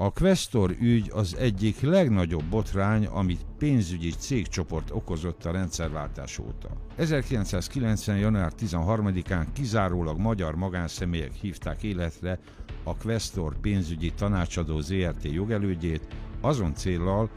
A Questor ügy az egyik legnagyobb botrány, amit pénzügyi cégcsoport okozott a rendszerváltás óta. 1990. január 13-án kizárólag magyar magánszemélyek hívták életre a Questor pénzügyi tanácsadó ZRT jogelődjét, azon céllal,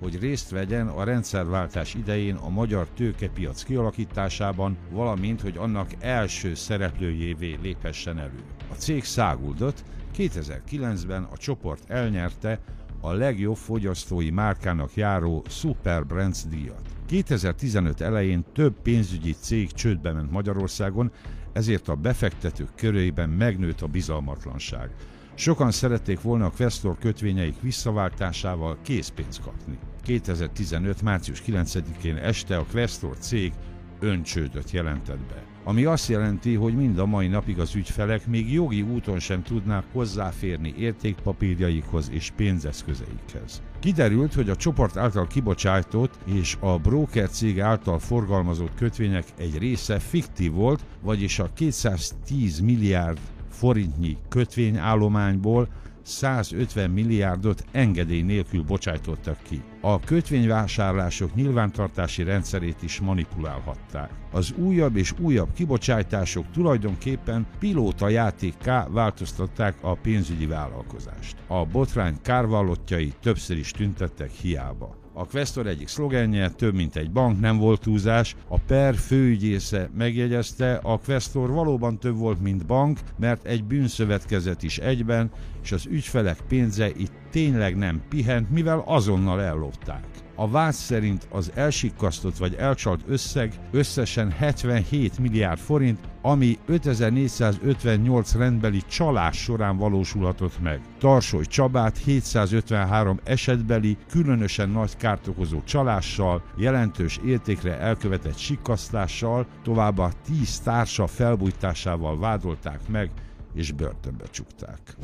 hogy részt vegyen a rendszerváltás idején a magyar tőkepiac kialakításában, valamint, hogy annak első szereplőjévé léphessen elő. A cég száguldott, 2009-ben a csoport elnyerte a legjobb fogyasztói márkának járó Super Brands díjat. 2015 elején több pénzügyi cég csődbe ment Magyarországon, ezért a befektetők körében megnőtt a bizalmatlanság. Sokan szerették volna a Questor kötvényeik visszaváltásával készpénzt kapni. 2015. március 9-én este a Questor cég öncsődöt jelentett be. Ami azt jelenti, hogy mind a mai napig az ügyfelek még jogi úton sem tudnák hozzáférni értékpapírjaikhoz és pénzeszközeikhez. Kiderült, hogy a csoport által kibocsájtott és a broker cég által forgalmazott kötvények egy része fiktív volt, vagyis a 210 milliárd forintnyi kötvényállományból 150 milliárdot engedély nélkül bocsájtottak ki. A kötvényvásárlások nyilvántartási rendszerét is manipulálhatták. Az újabb és újabb kibocsátások tulajdonképpen pilóta játékká változtatták a pénzügyi vállalkozást. A botrány kárvallottjai többször is tüntettek hiába. A Questor egyik szlogenje, több mint egy bank, nem volt túlzás. A per főügyésze megjegyezte, a Questor valóban több volt, mint bank, mert egy bűnszövetkezet is egyben, és az ügyfelek pénze itt tényleg nem pihent, mivel azonnal ellopták. A vád szerint az elsikkasztott vagy elcsalt összeg összesen 77 milliárd forint, ami 5458 rendbeli csalás során valósulhatott meg. Tarsoly Csabát 753 esetbeli, különösen nagy kárt okozó csalással, jelentős értékre elkövetett sikkasztással, továbbá 10 társa felbújtásával vádolták meg és börtönbe csukták.